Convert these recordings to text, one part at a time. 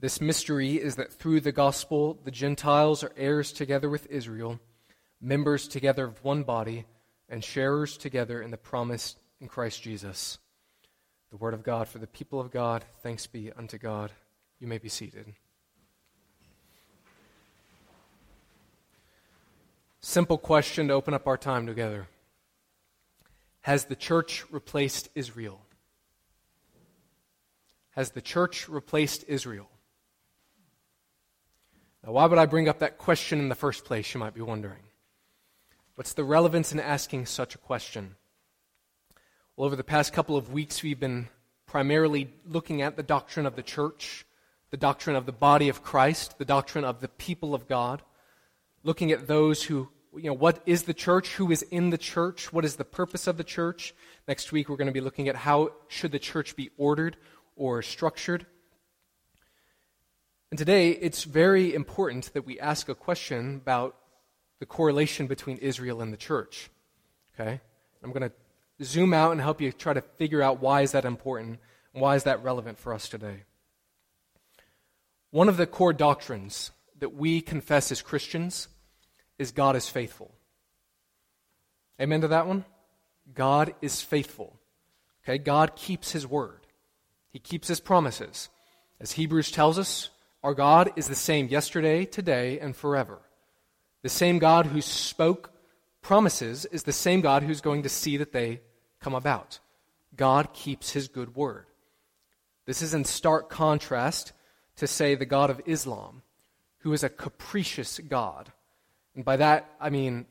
This mystery is that through the gospel, the Gentiles are heirs together with Israel, members together of one body, and sharers together in the promise in Christ Jesus. The word of God for the people of God. Thanks be unto God. You may be seated. Simple question to open up our time together Has the church replaced Israel? Has the church replaced Israel? Now, why would I bring up that question in the first place, you might be wondering? What's the relevance in asking such a question? Well, over the past couple of weeks, we've been primarily looking at the doctrine of the church, the doctrine of the body of Christ, the doctrine of the people of God, looking at those who, you know, what is the church, who is in the church, what is the purpose of the church. Next week, we're going to be looking at how should the church be ordered or structured. And today, it's very important that we ask a question about the correlation between Israel and the church. Okay? I'm going to zoom out and help you try to figure out why is that important and why is that relevant for us today. One of the core doctrines that we confess as Christians is God is faithful. Amen to that one? God is faithful. Okay? God keeps his word. He keeps his promises. As Hebrews tells us, our God is the same yesterday, today, and forever. The same God who spoke promises is the same God who's going to see that they come about. God keeps his good word. This is in stark contrast to, say, the God of Islam, who is a capricious God. And by that, I mean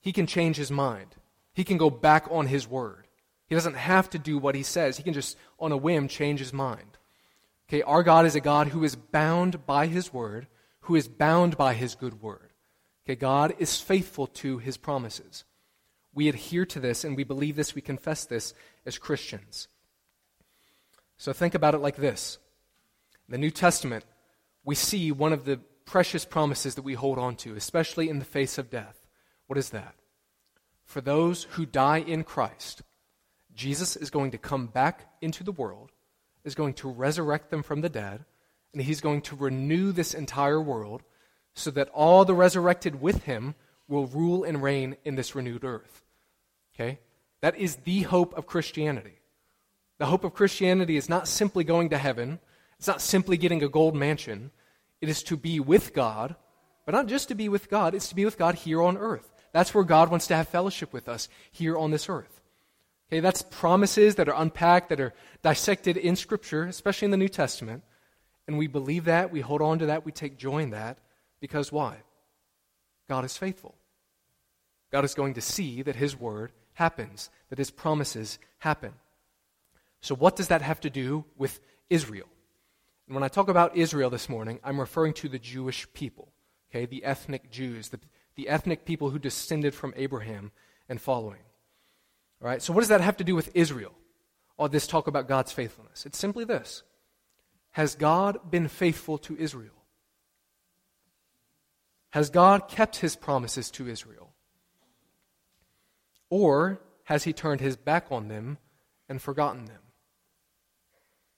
he can change his mind, he can go back on his word. He doesn't have to do what he says, he can just, on a whim, change his mind. Okay, our God is a God who is bound by his word, who is bound by his good word. Okay, God is faithful to his promises. We adhere to this and we believe this, we confess this as Christians. So think about it like this. In the New Testament, we see one of the precious promises that we hold on to, especially in the face of death. What is that? For those who die in Christ, Jesus is going to come back into the world is going to resurrect them from the dead, and he's going to renew this entire world so that all the resurrected with him will rule and reign in this renewed earth. Okay? That is the hope of Christianity. The hope of Christianity is not simply going to heaven, it's not simply getting a gold mansion. It is to be with God, but not just to be with God, it's to be with God here on earth. That's where God wants to have fellowship with us here on this earth. Okay, that's promises that are unpacked, that are dissected in Scripture, especially in the New Testament. And we believe that, we hold on to that, we take joy in that. Because why? God is faithful. God is going to see that His word happens, that His promises happen. So, what does that have to do with Israel? And when I talk about Israel this morning, I'm referring to the Jewish people, okay, the ethnic Jews, the, the ethnic people who descended from Abraham and following. So what does that have to do with Israel? All this talk about God's faithfulness. It's simply this Has God been faithful to Israel? Has God kept his promises to Israel? Or has he turned his back on them and forgotten them?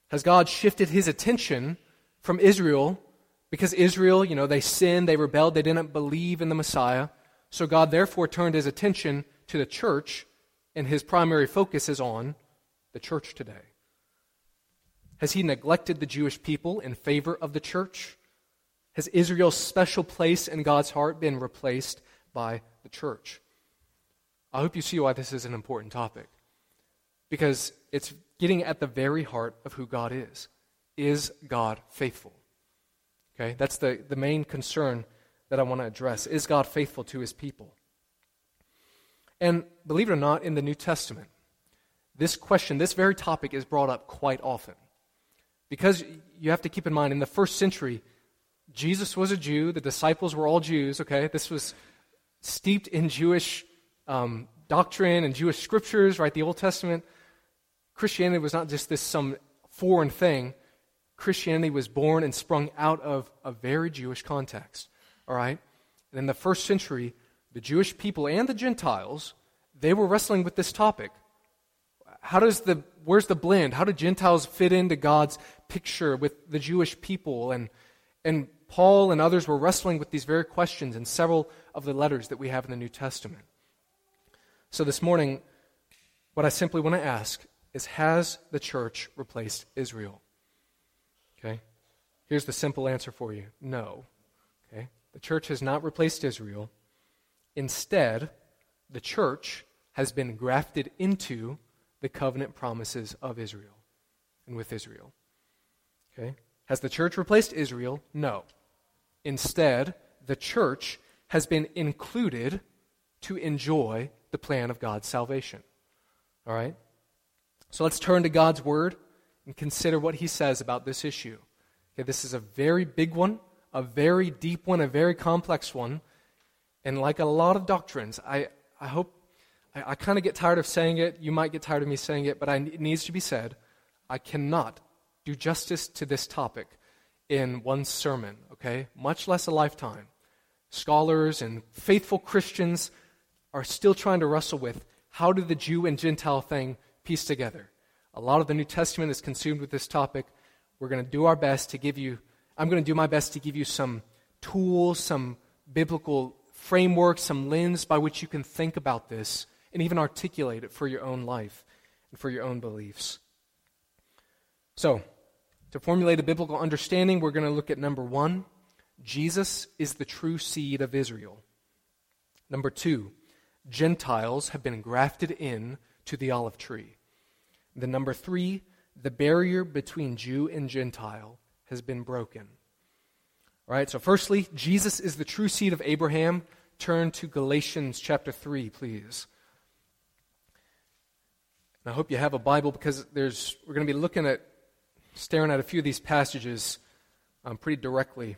Has God shifted his attention from Israel because Israel, you know, they sinned, they rebelled, they didn't believe in the Messiah. So God therefore turned his attention to the church and his primary focus is on the church today. Has he neglected the Jewish people in favor of the church? Has Israel's special place in God's heart been replaced by the church? I hope you see why this is an important topic. Because it's getting at the very heart of who God is. Is God faithful? Okay, that's the, the main concern that I want to address. Is God faithful to his people? And believe it or not, in the New Testament, this question, this very topic is brought up quite often. Because you have to keep in mind, in the first century, Jesus was a Jew, the disciples were all Jews, okay? This was steeped in Jewish um, doctrine and Jewish scriptures, right? The Old Testament. Christianity was not just this some foreign thing. Christianity was born and sprung out of a very Jewish context, all right? And in the first century, the Jewish people and the Gentiles, they were wrestling with this topic. how does the, where's the blend? How do Gentiles fit into God's picture with the Jewish people? And, and Paul and others were wrestling with these very questions in several of the letters that we have in the New Testament. So this morning, what I simply want to ask is Has the church replaced Israel? Okay? Here's the simple answer for you no. Okay? The church has not replaced Israel. Instead, the church has been grafted into the covenant promises of Israel and with Israel. Okay? Has the church replaced Israel? No. Instead, the church has been included to enjoy the plan of God's salvation. All right? So let's turn to God's word and consider what he says about this issue. Okay, this is a very big one, a very deep one, a very complex one. And like a lot of doctrines, I, I hope, I, I kind of get tired of saying it. You might get tired of me saying it, but I, it needs to be said. I cannot do justice to this topic in one sermon, okay? Much less a lifetime. Scholars and faithful Christians are still trying to wrestle with how do the Jew and Gentile thing piece together. A lot of the New Testament is consumed with this topic. We're going to do our best to give you, I'm going to do my best to give you some tools, some biblical framework, some lens by which you can think about this and even articulate it for your own life and for your own beliefs. So, to formulate a biblical understanding, we're going to look at number one Jesus is the true seed of Israel. Number two, Gentiles have been grafted in to the olive tree. The number three, the barrier between Jew and Gentile has been broken. All right, so firstly, Jesus is the true seed of Abraham. Turn to Galatians chapter 3, please. And I hope you have a Bible because there's, we're going to be looking at, staring at a few of these passages um, pretty directly.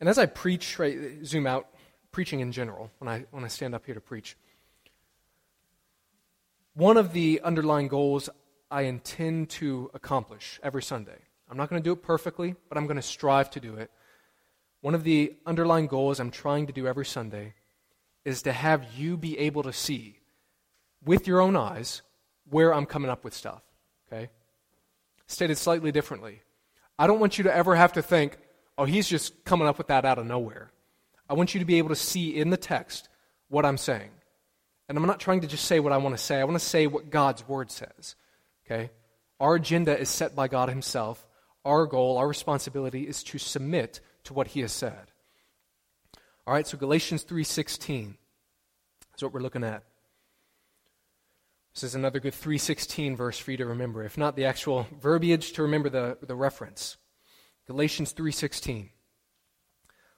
And as I preach, right, zoom out, preaching in general, when I, when I stand up here to preach, one of the underlying goals I intend to accomplish every Sunday, I'm not going to do it perfectly, but I'm going to strive to do it. One of the underlying goals I'm trying to do every Sunday is to have you be able to see with your own eyes where I'm coming up with stuff. Okay? Stated slightly differently. I don't want you to ever have to think, oh, he's just coming up with that out of nowhere. I want you to be able to see in the text what I'm saying. And I'm not trying to just say what I want to say, I want to say what God's word says. Okay? Our agenda is set by God Himself. Our goal, our responsibility is to submit to what He has said. All right, so Galatians 3:16 is what we're looking at. This is another good 316 verse for you to remember, if not the actual verbiage to remember the, the reference. Galatians 3:16.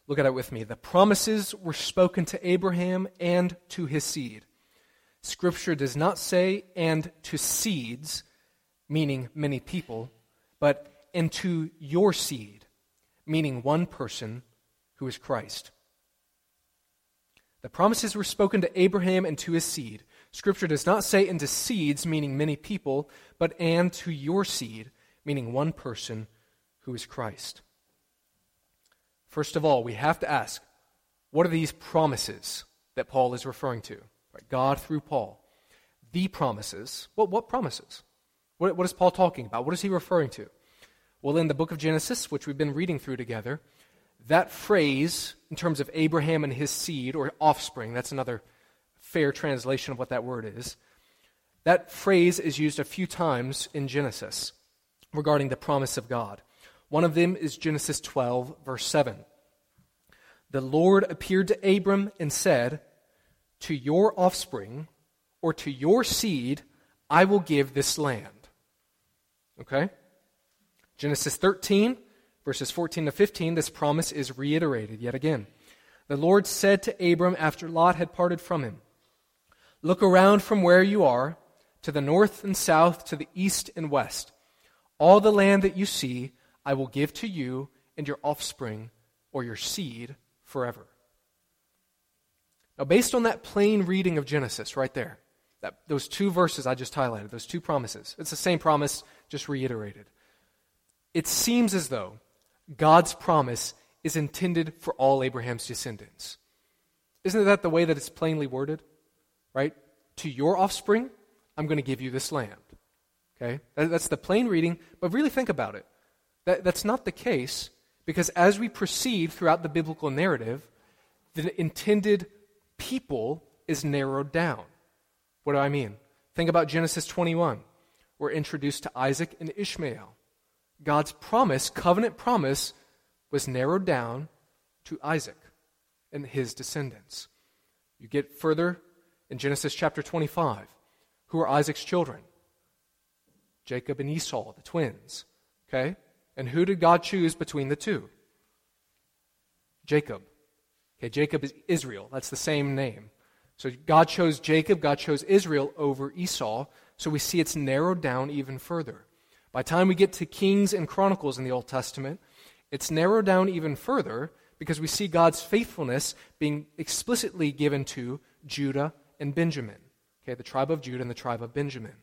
Look at it with me. The promises were spoken to Abraham and to his seed. Scripture does not say and to seeds, meaning many people, but and to your seed, meaning one person who is Christ. The promises were spoken to Abraham and to his seed. Scripture does not say into seeds, meaning many people, but and to your seed, meaning one person who is Christ. First of all, we have to ask what are these promises that Paul is referring to? God through Paul. The promises. What promises? What, what is Paul talking about? What is he referring to? Well, in the book of Genesis, which we've been reading through together, that phrase, in terms of Abraham and his seed or offspring, that's another fair translation of what that word is. That phrase is used a few times in Genesis regarding the promise of God. One of them is Genesis 12, verse 7. The Lord appeared to Abram and said, To your offspring, or to your seed, I will give this land. Okay? Genesis 13, verses 14 to 15, this promise is reiterated yet again. The Lord said to Abram after Lot had parted from him, Look around from where you are, to the north and south, to the east and west. All the land that you see, I will give to you and your offspring or your seed forever. Now, based on that plain reading of Genesis right there, that, those two verses I just highlighted, those two promises, it's the same promise, just reiterated. It seems as though God's promise is intended for all Abraham's descendants. Isn't that the way that it's plainly worded? Right? to your offspring, I'm going to give you this land. Okay? That's the plain reading, but really think about it. That, that's not the case because as we proceed throughout the biblical narrative, the intended people is narrowed down. What do I mean? Think about Genesis 21. We're introduced to Isaac and Ishmael. God's promise, covenant promise, was narrowed down to Isaac and his descendants. You get further in Genesis chapter 25. Who are Isaac's children? Jacob and Esau, the twins. Okay? And who did God choose between the two? Jacob. Okay, Jacob is Israel. That's the same name. So God chose Jacob, God chose Israel over Esau. So we see it's narrowed down even further. By the time we get to Kings and Chronicles in the Old Testament, it's narrowed down even further because we see God's faithfulness being explicitly given to Judah and Benjamin. Okay, the tribe of Judah and the tribe of Benjamin.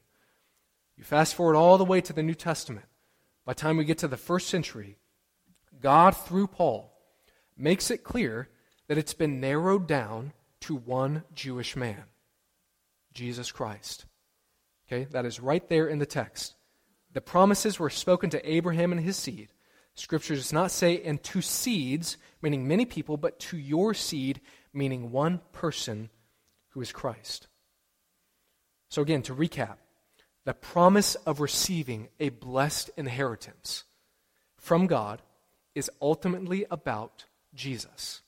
You fast forward all the way to the New Testament. By the time we get to the first century, God, through Paul, makes it clear that it's been narrowed down to one Jewish man Jesus Christ. Okay, that is right there in the text. The promises were spoken to Abraham and his seed. Scripture does not say, and to seeds, meaning many people, but to your seed, meaning one person who is Christ. So, again, to recap, the promise of receiving a blessed inheritance from God is ultimately about Jesus.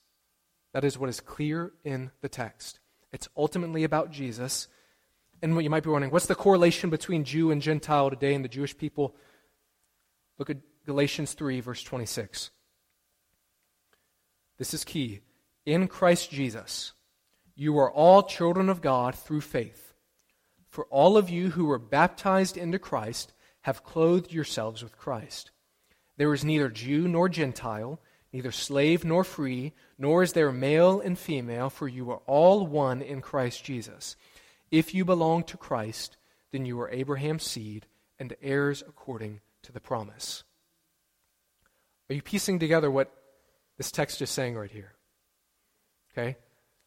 That is what is clear in the text. It's ultimately about Jesus. And what you might be wondering, what's the correlation between Jew and Gentile today and the Jewish people? Look at Galatians 3, verse 26. This is key. In Christ Jesus, you are all children of God through faith. For all of you who were baptized into Christ have clothed yourselves with Christ. There is neither Jew nor Gentile, neither slave nor free, nor is there male and female, for you are all one in Christ Jesus. If you belong to Christ, then you are Abraham's seed and heirs according to the promise. Are you piecing together what this text is saying right here? Okay?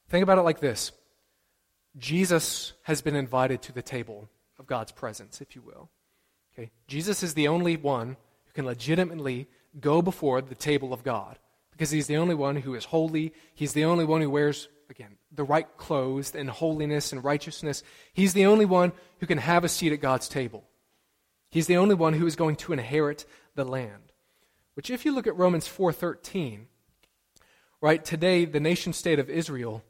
Think about it like this Jesus has been invited to the table of God's presence, if you will. Okay? Jesus is the only one who can legitimately go before the table of God because he's the only one who is holy. He's the only one who wears, again, the right clothes and holiness and righteousness. He's the only one who can have a seat at God's table. He's the only one who is going to inherit the land. Which if you look at Romans 4:13, right, today the nation state of Israel,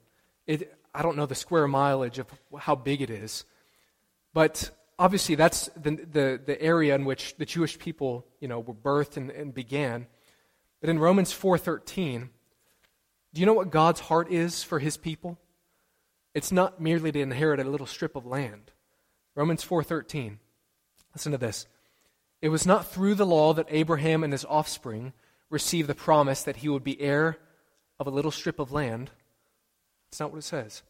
it, I don't know the square mileage of how big it is, but obviously that's the, the, the area in which the Jewish people, you know, were birthed and, and began. But in Romans 4:13, do you know what God's heart is for his people? It's not merely to inherit a little strip of land. Romans 4:13. Listen to this. It was not through the law that Abraham and his offspring received the promise that he would be heir of a little strip of land. That's not what it says.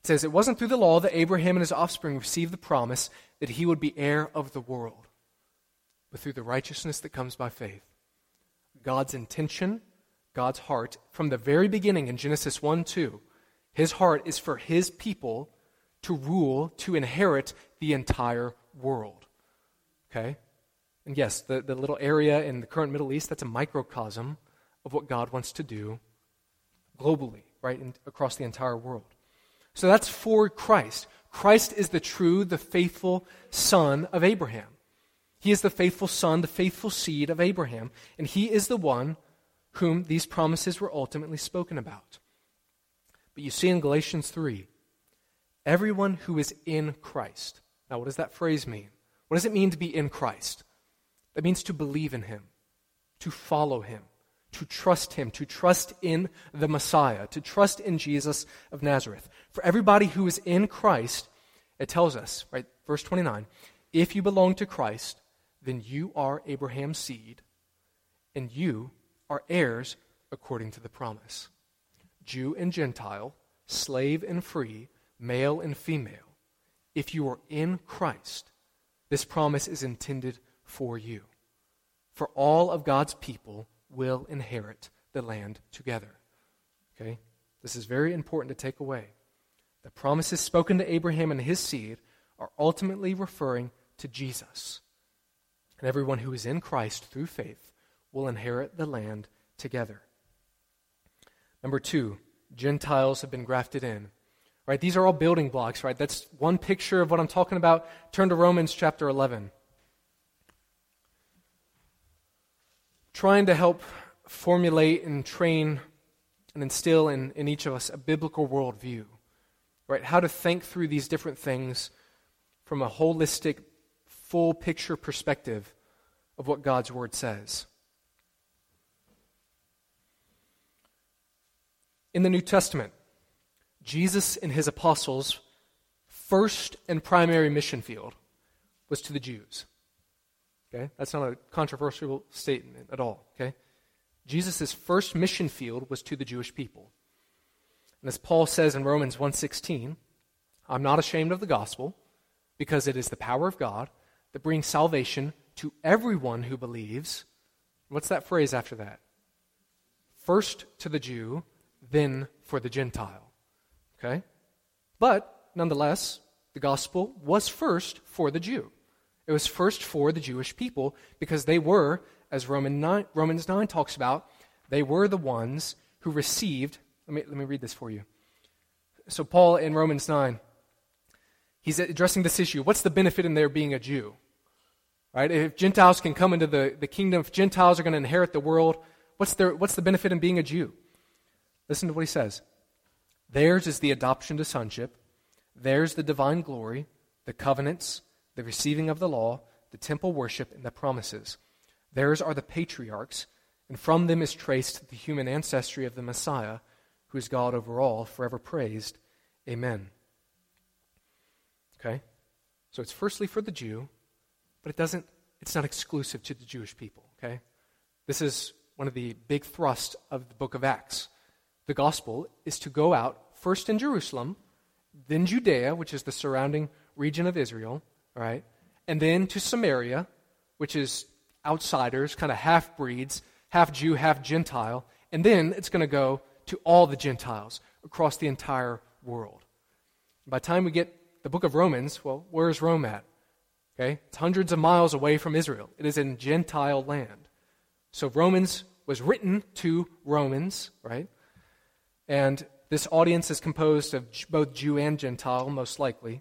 It says it wasn't through the law that Abraham and his offspring received the promise that he would be heir of the world, but through the righteousness that comes by faith. God's intention, God's heart, from the very beginning in Genesis 1 2, his heart is for his people to rule, to inherit the entire world. Okay? And yes, the, the little area in the current Middle East, that's a microcosm of what God wants to do globally, right, in, across the entire world. So that's for Christ. Christ is the true, the faithful son of Abraham. He is the faithful son, the faithful seed of Abraham, and he is the one whom these promises were ultimately spoken about. But you see in Galatians 3, everyone who is in Christ. Now, what does that phrase mean? What does it mean to be in Christ? That means to believe in Him, to follow Him, to trust Him, to trust in the Messiah, to trust in Jesus of Nazareth. For everybody who is in Christ, it tells us, right, verse 29, if you belong to Christ, then you are Abraham's seed, and you are heirs according to the promise. Jew and Gentile, slave and free, male and female, if you are in Christ, this promise is intended for you. For all of God's people will inherit the land together. Okay? This is very important to take away. The promises spoken to Abraham and his seed are ultimately referring to Jesus. And everyone who is in Christ through faith will inherit the land together. Number two, Gentiles have been grafted in. Right? These are all building blocks, right? That's one picture of what I'm talking about. Turn to Romans chapter 11. Trying to help formulate and train and instill in, in each of us a biblical worldview, right? How to think through these different things from a holistic, full picture perspective of what God's Word says. In the New Testament, Jesus and his apostles' first and primary mission field was to the Jews. Okay? That's not a controversial statement at all. Okay? Jesus' first mission field was to the Jewish people. And as Paul says in Romans 1:16, I'm not ashamed of the gospel because it is the power of God that brings salvation to everyone who believes. What's that phrase after that? First to the Jew, then for the Gentile. Okay? But nonetheless, the gospel was first for the Jew. It was first for the Jewish people because they were, as Roman 9, Romans 9 talks about, they were the ones who received. Let me, let me read this for you. So, Paul in Romans 9, he's addressing this issue. What's the benefit in there being a Jew? Right? If Gentiles can come into the, the kingdom, if Gentiles are going to inherit the world, what's, their, what's the benefit in being a Jew? Listen to what he says. Theirs is the adoption to sonship, theirs the divine glory, the covenants, the receiving of the law, the temple worship, and the promises. Theirs are the patriarchs, and from them is traced the human ancestry of the Messiah, who is God over all, forever praised. Amen. Okay? So it's firstly for the Jew, but it doesn't it's not exclusive to the Jewish people, okay? This is one of the big thrusts of the book of Acts the gospel is to go out first in Jerusalem, then Judea, which is the surrounding region of Israel, right? And then to Samaria, which is outsiders, kind of half breeds, half Jew, half Gentile. And then it's going to go to all the Gentiles across the entire world. By the time we get the book of Romans, well, where's Rome at? Okay? It's hundreds of miles away from Israel. It is in Gentile land. So Romans was written to Romans, right? And this audience is composed of both Jew and Gentile, most likely.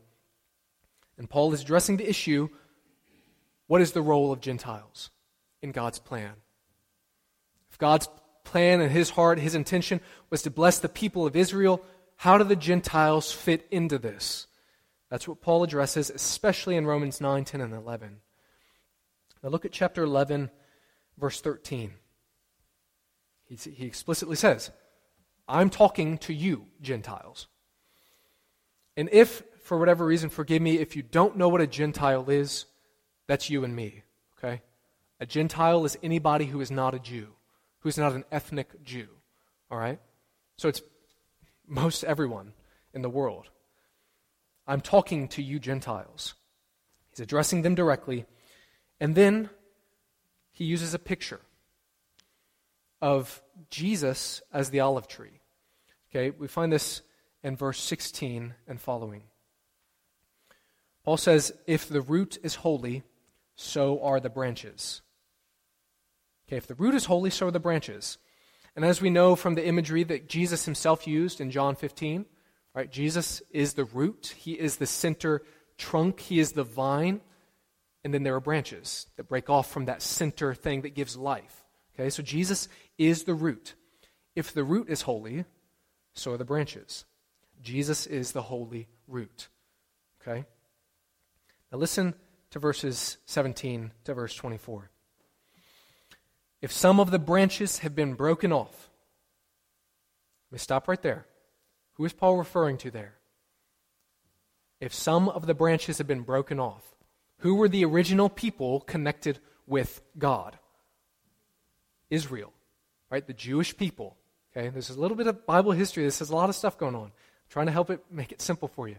And Paul is addressing the issue what is the role of Gentiles in God's plan? If God's plan and his heart, his intention was to bless the people of Israel, how do the Gentiles fit into this? That's what Paul addresses, especially in Romans 9, 10, and 11. Now look at chapter 11, verse 13. He, he explicitly says, I'm talking to you, Gentiles. And if, for whatever reason, forgive me, if you don't know what a Gentile is, that's you and me, okay? A Gentile is anybody who is not a Jew, who is not an ethnic Jew, all right? So it's most everyone in the world. I'm talking to you, Gentiles. He's addressing them directly. And then he uses a picture of Jesus as the olive tree. Okay, we find this in verse 16 and following. Paul says, If the root is holy, so are the branches. Okay, if the root is holy, so are the branches. And as we know from the imagery that Jesus himself used in John 15, right, Jesus is the root, he is the center trunk, he is the vine, and then there are branches that break off from that center thing that gives life. Okay, so Jesus is the root. If the root is holy, so are the branches. Jesus is the holy root. Okay? Now listen to verses 17 to verse 24. If some of the branches have been broken off, let me stop right there. Who is Paul referring to there? If some of the branches have been broken off, who were the original people connected with God? Israel, right? The Jewish people. Okay, there's a little bit of Bible history. This has a lot of stuff going on. I'm trying to help it make it simple for you.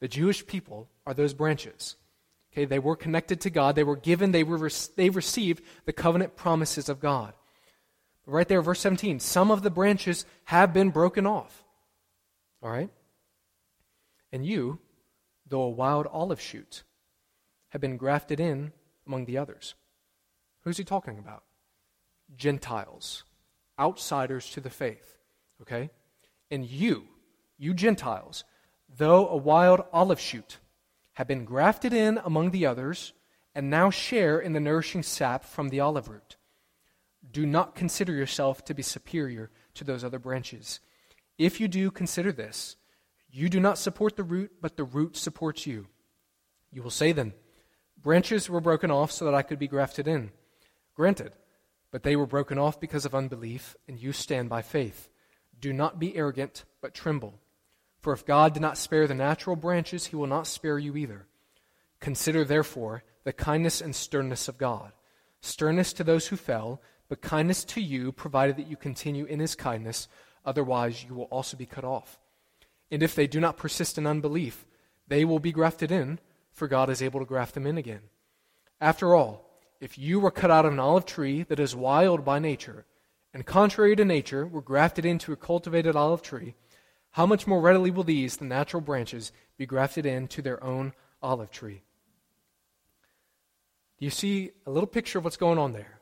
The Jewish people are those branches. Okay, they were connected to God. They were given, they, were, they received the covenant promises of God. Right there, verse 17, some of the branches have been broken off. All right? And you, though a wild olive shoot, have been grafted in among the others. Who's he talking about? Gentiles, outsiders to the faith. Okay? And you, you Gentiles, though a wild olive shoot, have been grafted in among the others, and now share in the nourishing sap from the olive root. Do not consider yourself to be superior to those other branches. If you do, consider this you do not support the root, but the root supports you. You will say then, Branches were broken off so that I could be grafted in. Granted, but they were broken off because of unbelief, and you stand by faith. Do not be arrogant, but tremble. For if God did not spare the natural branches, he will not spare you either. Consider, therefore, the kindness and sternness of God. Sternness to those who fell, but kindness to you, provided that you continue in his kindness, otherwise you will also be cut off. And if they do not persist in unbelief, they will be grafted in, for God is able to graft them in again. After all, if you were cut out of an olive tree that is wild by nature, and contrary to nature were grafted into a cultivated olive tree, how much more readily will these, the natural branches, be grafted into their own olive tree? Do you see a little picture of what's going on there?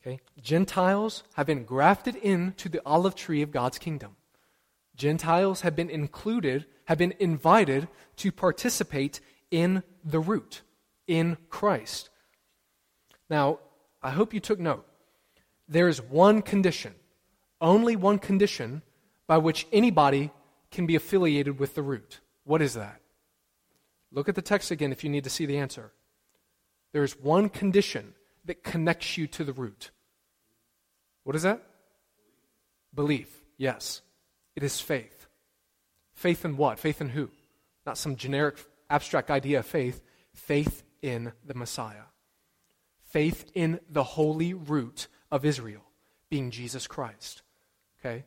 Okay? Gentiles have been grafted into the olive tree of God's kingdom. Gentiles have been included, have been invited to participate in the root, in Christ. Now, I hope you took note. There is one condition, only one condition, by which anybody can be affiliated with the root. What is that? Look at the text again if you need to see the answer. There is one condition that connects you to the root. What is that? Belief, yes. It is faith. Faith in what? Faith in who? Not some generic abstract idea of faith. Faith in the Messiah. Faith in the holy root of Israel, being Jesus Christ. Okay?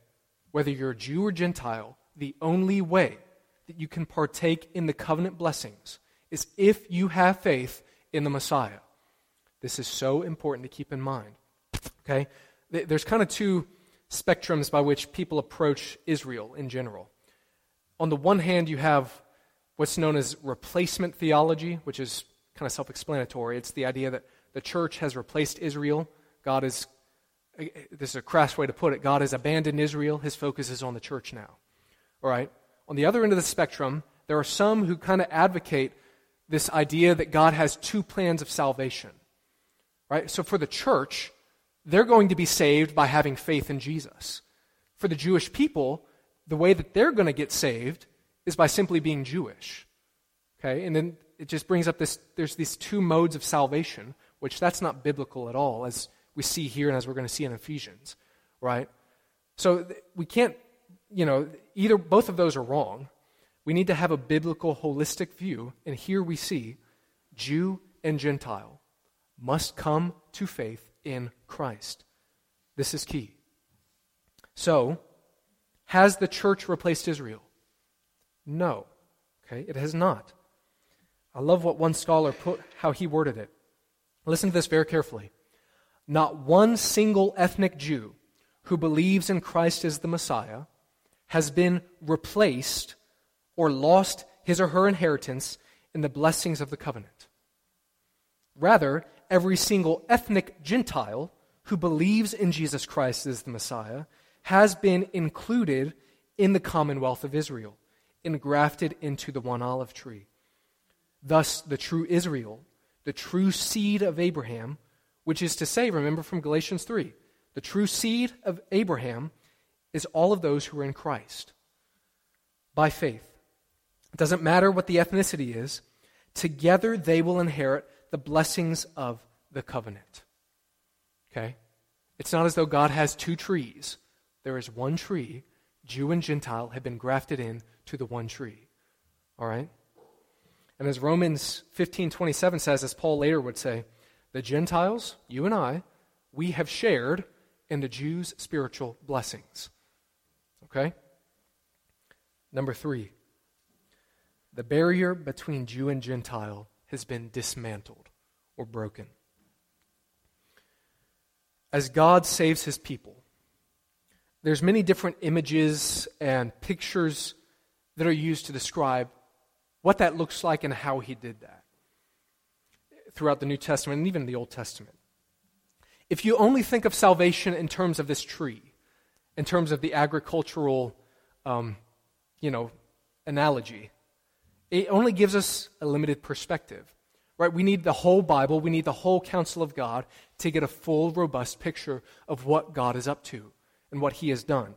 Whether you're a Jew or Gentile, the only way that you can partake in the covenant blessings is if you have faith in the Messiah. This is so important to keep in mind. Okay? There's kind of two spectrums by which people approach Israel in general. On the one hand, you have what's known as replacement theology, which is kind of self explanatory. It's the idea that the church has replaced Israel. God is, eh, eh, this is a crass way to put it, God has abandoned Israel. His focus is on the church now. All right? On the other end of the spectrum, there are some who kind of advocate this idea that God has two plans of salvation. Right? So for the church, they're going to be saved by having faith in Jesus. For the Jewish people, the way that they're going to get saved is by simply being Jewish. Okay? And then it just brings up this there's these two modes of salvation, which that's not biblical at all, as we see here and as we're going to see in Ephesians, right? So we can't, you know, either both of those are wrong. We need to have a biblical, holistic view, and here we see Jew and Gentile must come to faith in Christ. This is key. So, has the church replaced Israel? No. Okay, it has not. I love what one scholar put how he worded it. Listen to this very carefully. Not one single ethnic Jew who believes in Christ as the Messiah has been replaced or lost his or her inheritance in the blessings of the covenant. Rather, every single ethnic Gentile who believes in Jesus Christ as the Messiah has been included in the commonwealth of Israel, engrafted into the one olive tree. Thus, the true Israel, the true seed of Abraham, which is to say, remember from Galatians 3, the true seed of Abraham is all of those who are in Christ by faith. It doesn't matter what the ethnicity is, together they will inherit the blessings of the covenant. Okay? It's not as though God has two trees. There is one tree. Jew and Gentile have been grafted in to the one tree. All right? And as Romans 15:27 says as Paul later would say, the Gentiles, you and I, we have shared in the Jews' spiritual blessings. Okay? Number 3. The barrier between Jew and Gentile has been dismantled or broken. As God saves his people, there's many different images and pictures that are used to describe what that looks like and how he did that throughout the New Testament and even the Old Testament. If you only think of salvation in terms of this tree, in terms of the agricultural, um, you know, analogy, it only gives us a limited perspective. Right? We need the whole Bible, we need the whole counsel of God to get a full, robust picture of what God is up to and what He has done.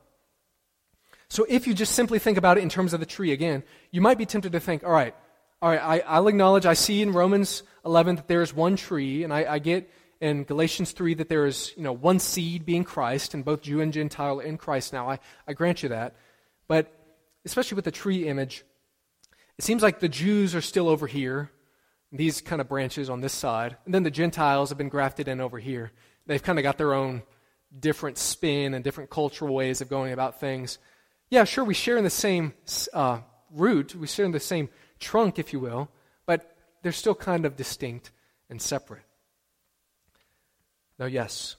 So if you just simply think about it in terms of the tree again, you might be tempted to think, all right, all right, I, will acknowledge, I see in Romans 11 that there is one tree, and I, I get in Galatians 3 that there is, you know, one seed being Christ, and both Jew and Gentile are in Christ now. I, I grant you that. But especially with the tree image, it seems like the Jews are still over here, these kind of branches on this side, and then the Gentiles have been grafted in over here. They've kind of got their own different spin and different cultural ways of going about things. Yeah, sure, we share in the same uh, root, we share in the same trunk, if you will, but they're still kind of distinct and separate. Now, yes,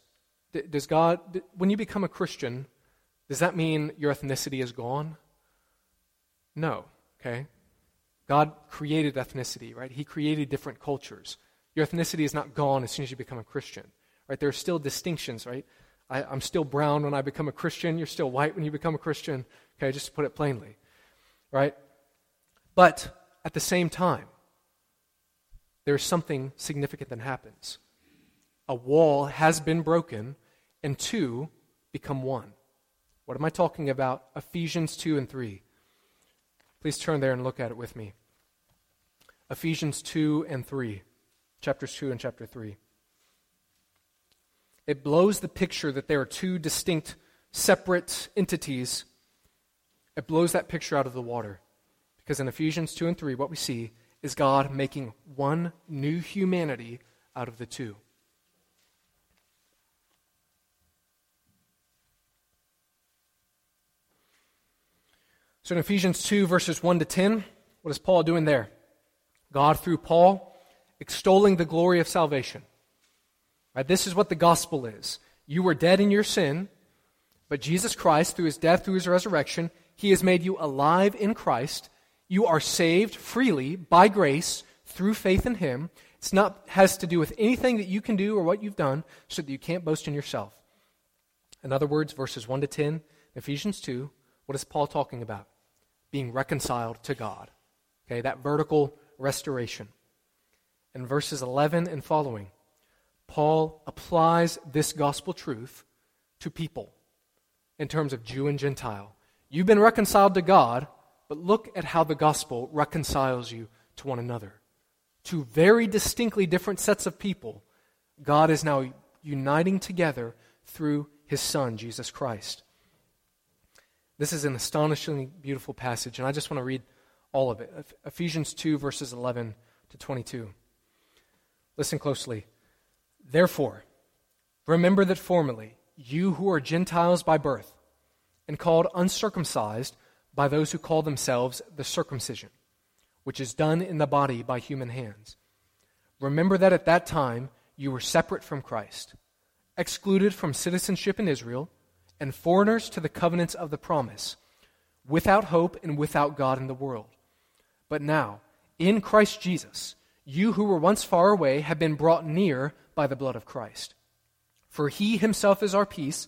does God, when you become a Christian, does that mean your ethnicity is gone? No, okay? God created ethnicity, right? He created different cultures. Your ethnicity is not gone as soon as you become a Christian, right? There are still distinctions, right? I, am still brown when I become a Christian. You're still white when you become a Christian, okay? Just to put it plainly, right? But at the same time, there's something significant that happens. A wall has been broken, and two become one. What am I talking about? Ephesians 2 and 3. Please turn there and look at it with me. Ephesians 2 and 3, chapters 2 and chapter 3. It blows the picture that there are two distinct, separate entities. It blows that picture out of the water. Because in Ephesians 2 and 3, what we see is God making one new humanity out of the two. So in Ephesians 2, verses 1 to 10, what is Paul doing there? God, through Paul, extolling the glory of salvation. Right, this is what the gospel is. You were dead in your sin, but Jesus Christ, through his death, through his resurrection, he has made you alive in Christ. You are saved freely by grace through faith in him. It's not has to do with anything that you can do or what you've done so that you can't boast in yourself. In other words, verses 1 to 10, Ephesians 2, what is Paul talking about? being reconciled to God. Okay, that vertical restoration. In verses 11 and following, Paul applies this gospel truth to people in terms of Jew and Gentile. You've been reconciled to God, but look at how the gospel reconciles you to one another. Two very distinctly different sets of people, God is now uniting together through his Son, Jesus Christ. This is an astonishingly beautiful passage, and I just want to read all of it. Ephesians 2, verses 11 to 22. Listen closely. Therefore, remember that formerly you who are Gentiles by birth and called uncircumcised by those who call themselves the circumcision, which is done in the body by human hands. Remember that at that time you were separate from Christ, excluded from citizenship in Israel and foreigners to the covenants of the promise, without hope and without God in the world. But now, in Christ Jesus, you who were once far away have been brought near by the blood of Christ. For he himself is our peace,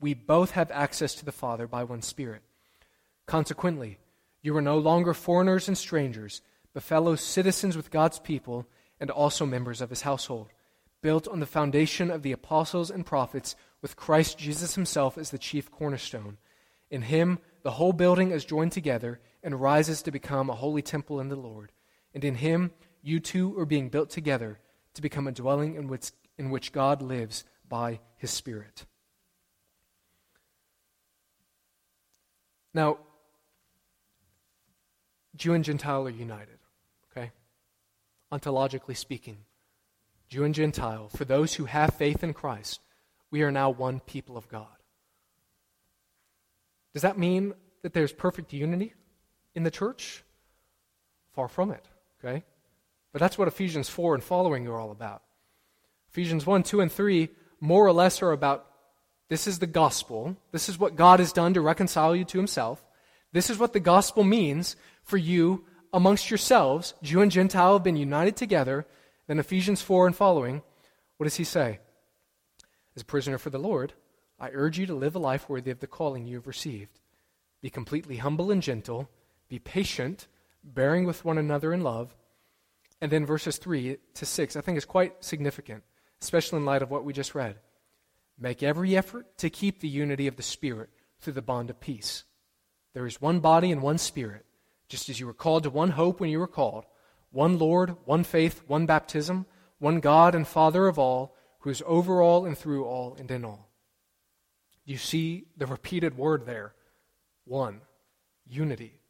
we both have access to the Father by one Spirit. Consequently, you are no longer foreigners and strangers, but fellow citizens with God's people, and also members of his household, built on the foundation of the apostles and prophets with Christ Jesus himself as the chief cornerstone. In him, the whole building is joined together and rises to become a holy temple in the Lord. And in him, you too are being built together to become a dwelling in which, in which God lives by his Spirit. Now, Jew and Gentile are united. Okay? Ontologically speaking, Jew and Gentile, for those who have faith in Christ, we are now one people of God. Does that mean that there's perfect unity in the church? Far from it, okay? But that's what Ephesians 4 and following are all about. Ephesians 1, 2, and 3 more or less are about this is the gospel. This is what God has done to reconcile you to himself. This is what the gospel means for you amongst yourselves. Jew and Gentile have been united together. Then Ephesians 4 and following, what does he say? As a prisoner for the Lord, I urge you to live a life worthy of the calling you have received. Be completely humble and gentle. Be patient, bearing with one another in love. And then verses 3 to 6, I think is quite significant, especially in light of what we just read. Make every effort to keep the unity of the Spirit through the bond of peace. There is one body and one Spirit, just as you were called to one hope when you were called, one Lord, one faith, one baptism, one God and Father of all, who is over all and through all and in all. You see the repeated word there one, unity.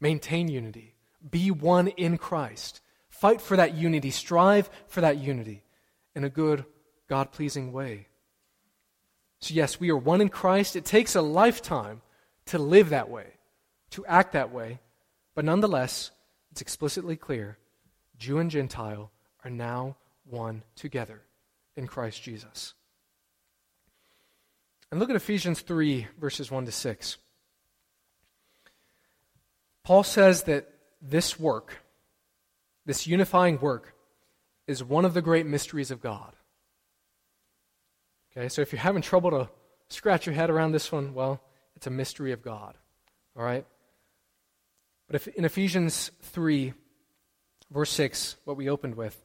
Maintain unity. Be one in Christ. Fight for that unity. Strive for that unity in a good, God pleasing way. So, yes, we are one in Christ. It takes a lifetime to live that way, to act that way. But nonetheless, it's explicitly clear Jew and Gentile are now one together in Christ Jesus. And look at Ephesians 3, verses 1 to 6. Paul says that this work, this unifying work, is one of the great mysteries of God. Okay, so if you're having trouble to scratch your head around this one, well, it's a mystery of God. All right? But if, in Ephesians 3, verse 6, what we opened with,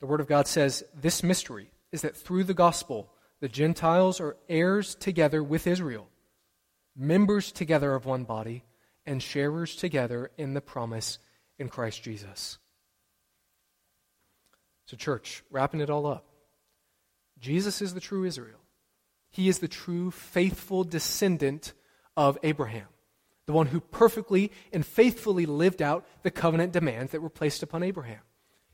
the Word of God says, This mystery is that through the gospel, the Gentiles are heirs together with Israel, members together of one body, and sharers together in the promise in Christ Jesus. So, church, wrapping it all up. Jesus is the true Israel. He is the true, faithful descendant of Abraham, the one who perfectly and faithfully lived out the covenant demands that were placed upon Abraham.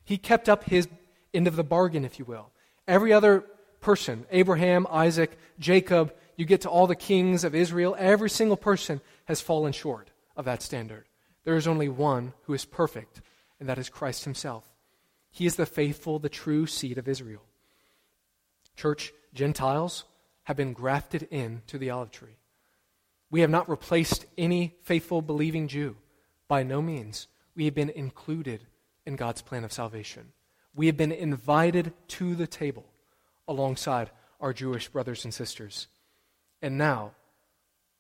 He kept up his end of the bargain, if you will. Every other person, Abraham, Isaac, Jacob, you get to all the kings of Israel, every single person has fallen short of that standard. There is only one who is perfect, and that is Christ himself. He is the faithful, the true seed of Israel. Church, Gentiles have been grafted in to the olive tree. We have not replaced any faithful, believing Jew. By no means. We have been included in God's plan of salvation. We have been invited to the table alongside our Jewish brothers and sisters. And now,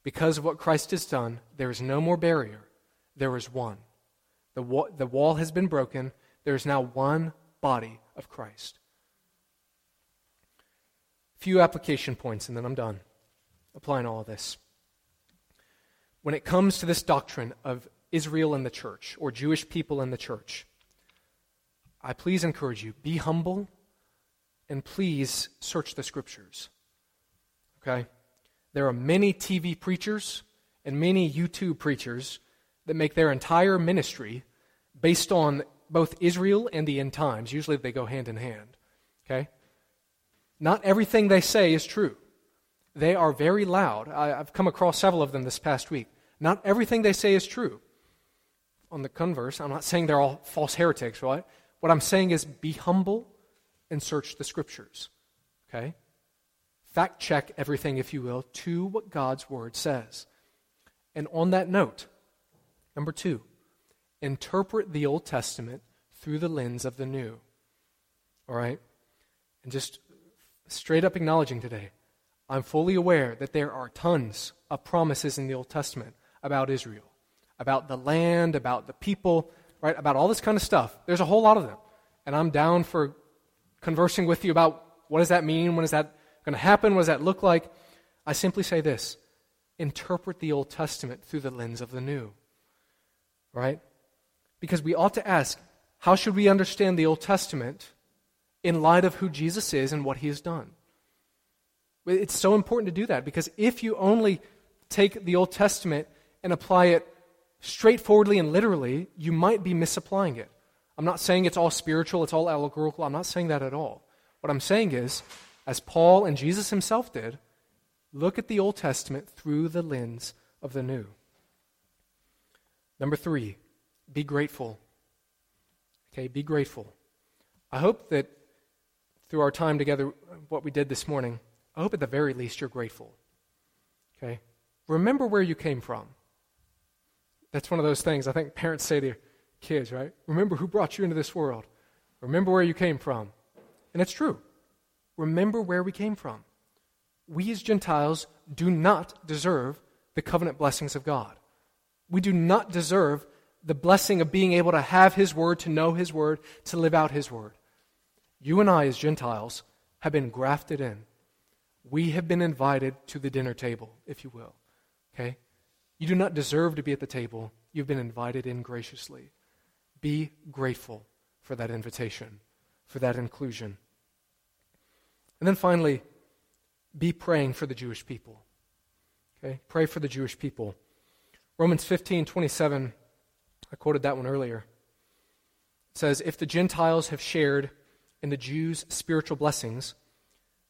because of what Christ has done, there is no more barrier. There is one. The, wa- the wall has been broken. There is now one body of Christ few application points, and then I'm done applying all of this. When it comes to this doctrine of Israel and the church, or Jewish people in the church, I please encourage you be humble and please search the scriptures. Okay? There are many TV preachers and many YouTube preachers that make their entire ministry based on both Israel and the end times. Usually they go hand in hand. Okay? Not everything they say is true. They are very loud. I, have come across several of them this past week. Not everything they say is true. On the converse, I'm not saying they're all false heretics, right? What I'm saying is be humble and search the scriptures. Okay? Fact check everything, if you will, to what God's word says. And on that note, number two, interpret the Old Testament through the lens of the New. All right? And just straight up acknowledging today, I'm fully aware that there are tons of promises in the Old Testament about Israel, about the land, about the people, right? About all this kind of stuff. There's a whole lot of them. And I'm down for conversing with you about what does that mean? When is that going to happen? What does that look like? I simply say this interpret the Old Testament through the lens of the New. Right? Because we ought to ask how should we understand the Old Testament in light of who Jesus is and what he has done. It's so important to do that because if you only take the Old Testament and apply it straightforwardly and literally, you might be misapplying it. I'm not saying it's all spiritual, it's all allegorical. I'm not saying that at all. What I'm saying is, as Paul and Jesus himself did, look at the Old Testament through the lens of the New. Number three, be grateful. Okay, be grateful. I hope that through our time together, what we did this morning, I hope at the very least you're grateful. Okay? Remember where you came from. That's one of those things I think parents say to kids, right? Remember who brought you into this world. Remember where you came from. And it's true. Remember where we came from. We as Gentiles do not deserve the covenant blessings of God. We do not deserve the blessing of being able to have His Word, to know His Word, to live out His Word. You and I, as Gentiles, have been grafted in. We have been invited to the dinner table, if you will. Okay? You do not deserve to be at the table. You've been invited in graciously. Be grateful for that invitation, for that inclusion. And then finally, be praying for the Jewish people. Okay? Pray for the Jewish people. Romans 15, 27 I quoted that one earlier. It says, If the Gentiles have shared in the Jews' spiritual blessings,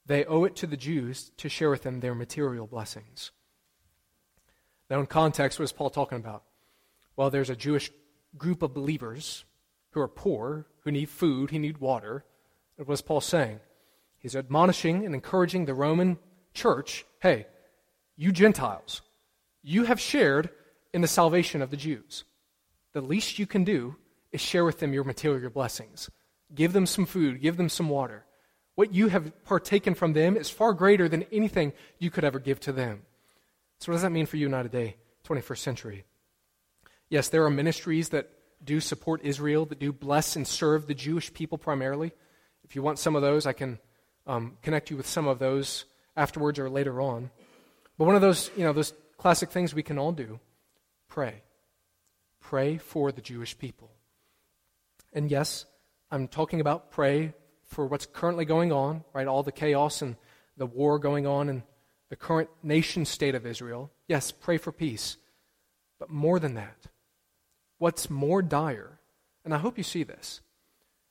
they owe it to the Jews to share with them their material blessings. Now, in context, what is Paul talking about? Well, there's a Jewish group of believers who are poor, who need food, who need water. And what is Paul saying? He's admonishing and encouraging the Roman church hey, you Gentiles, you have shared in the salvation of the Jews the least you can do is share with them your material blessings. Give them some food, give them some water. What you have partaken from them is far greater than anything you could ever give to them. So, what does that mean for you and I today, 21st century? Yes, there are ministries that do support Israel, that do bless and serve the Jewish people primarily. If you want some of those, I can um, connect you with some of those afterwards or later on. But one of those, you know, those classic things we can all do pray pray for the Jewish people. And yes, I'm talking about pray for what's currently going on, right? All the chaos and the war going on in the current nation state of Israel. Yes, pray for peace. But more than that, what's more dire, and I hope you see this,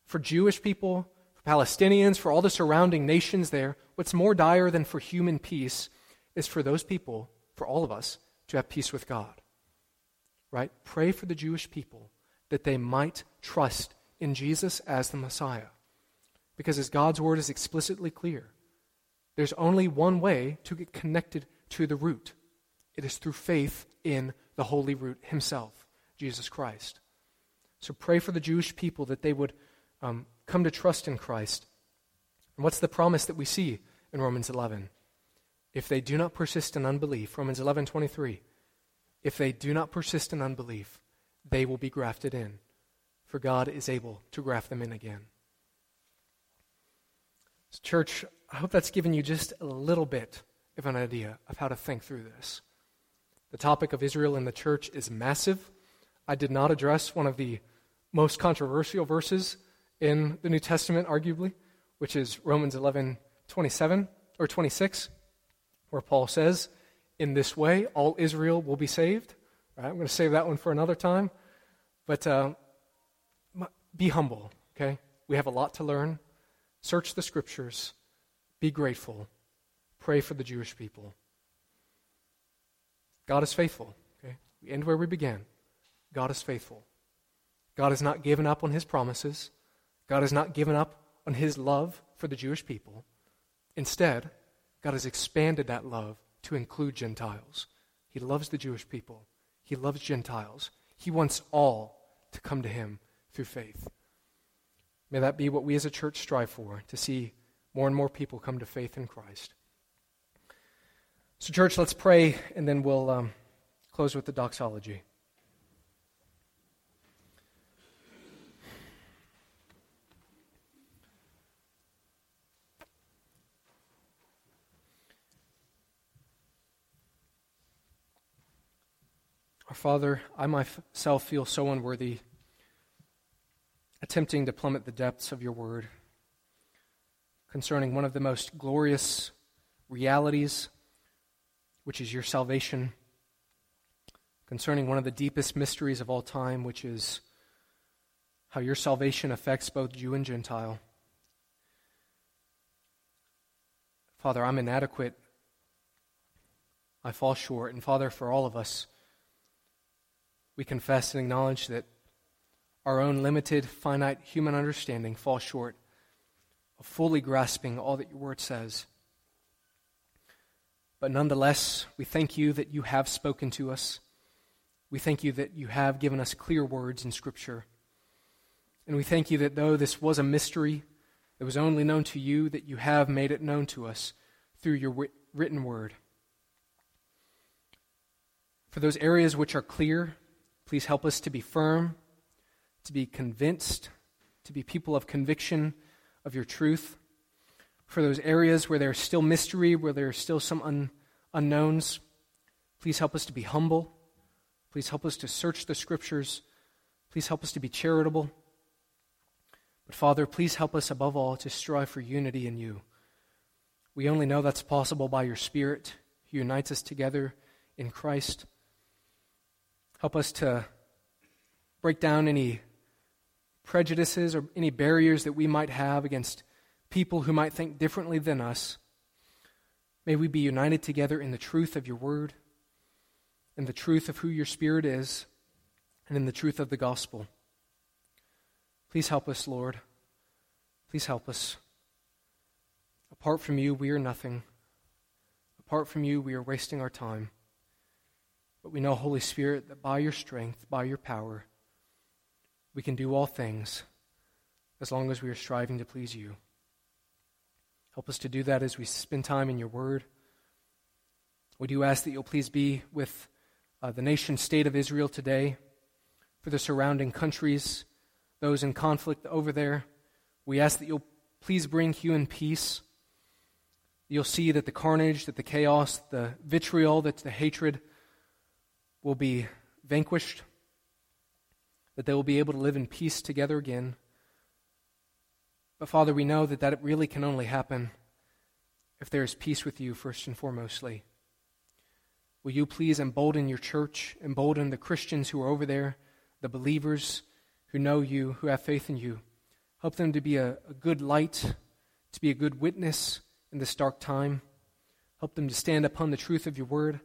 for Jewish people, for Palestinians, for all the surrounding nations there, what's more dire than for human peace is for those people, for all of us, to have peace with God right? Pray for the Jewish people that they might trust in Jesus as the Messiah. Because as God's word is explicitly clear, there's only one way to get connected to the root it is through faith in the holy root himself, Jesus Christ. So pray for the Jewish people that they would um, come to trust in Christ. And what's the promise that we see in Romans 11? If they do not persist in unbelief, Romans 11 23, if they do not persist in unbelief, they will be grafted in, for God is able to graft them in again. So church, I hope that's given you just a little bit of an idea of how to think through this. The topic of Israel and the church is massive. I did not address one of the most controversial verses in the New Testament, arguably, which is Romans 11 27 or 26, where Paul says, in this way, all Israel will be saved. I'm going to save that one for another time. But uh, be humble, okay? We have a lot to learn. Search the scriptures. Be grateful. Pray for the Jewish people. God is faithful, okay? We end where we began. God is faithful. God has not given up on his promises. God has not given up on his love for the Jewish people. Instead, God has expanded that love to include Gentiles. He loves the Jewish people, He loves Gentiles. He wants all to come to Him through faith. May that be what we as a church strive for, to see more and more people come to faith in Christ. So, church, let's pray, and then we'll um, close with the doxology. Our Father, I myself feel so unworthy, attempting to plummet the depths of your word concerning one of the most glorious realities, which is your salvation, concerning one of the deepest mysteries of all time, which is how your salvation affects both Jew and Gentile. Father, I'm inadequate. I fall short. And Father, for all of us, we confess and acknowledge that our own limited, finite human understanding falls short of fully grasping all that your word says. But nonetheless, we thank you that you have spoken to us. We thank you that you have given us clear words in Scripture. And we thank you that though this was a mystery, it was only known to you, that you have made it known to us through your written word. For those areas which are clear, please help us to be firm, to be convinced, to be people of conviction of your truth. For those areas where there's still mystery, where there are still some un- unknowns, please help us to be humble Please help us to search the scriptures. Please help us to be charitable. But Father, please help us above all to strive for unity in you. We only know that's possible by your Spirit who unites us together in Christ. Help us to break down any prejudices or any barriers that we might have against people who might think differently than us. May we be united together in the truth of your word in the truth of who your Spirit is and in the truth of the gospel. Please help us, Lord. Please help us. Apart from you, we are nothing. Apart from you, we are wasting our time. But we know, Holy Spirit, that by your strength, by your power, we can do all things as long as we are striving to please you. Help us to do that as we spend time in your word. We do ask that you'll please be with uh, the nation state of Israel today, for the surrounding countries, those in conflict over there. We ask that you'll please bring human peace. You'll see that the carnage, that the chaos, the vitriol, that the hatred will be vanquished, that they will be able to live in peace together again. But Father, we know that that really can only happen if there is peace with you, first and foremostly. Will you please embolden your church, embolden the Christians who are over there, the believers who know you, who have faith in you? Help them to be a, a good light, to be a good witness in this dark time. Help them to stand upon the truth of your word.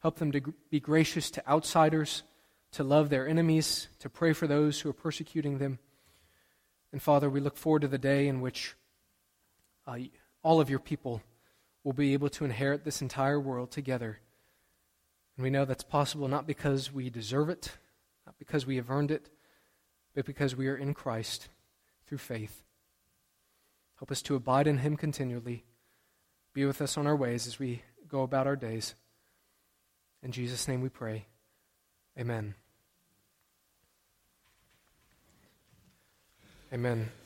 Help them to be gracious to outsiders, to love their enemies, to pray for those who are persecuting them. And Father, we look forward to the day in which uh, all of your people will be able to inherit this entire world together and we know that's possible not because we deserve it, not because we have earned it, but because we are in Christ through faith. Help us to abide in Him continually. Be with us on our ways as we go about our days. In Jesus' name we pray. Amen. Amen.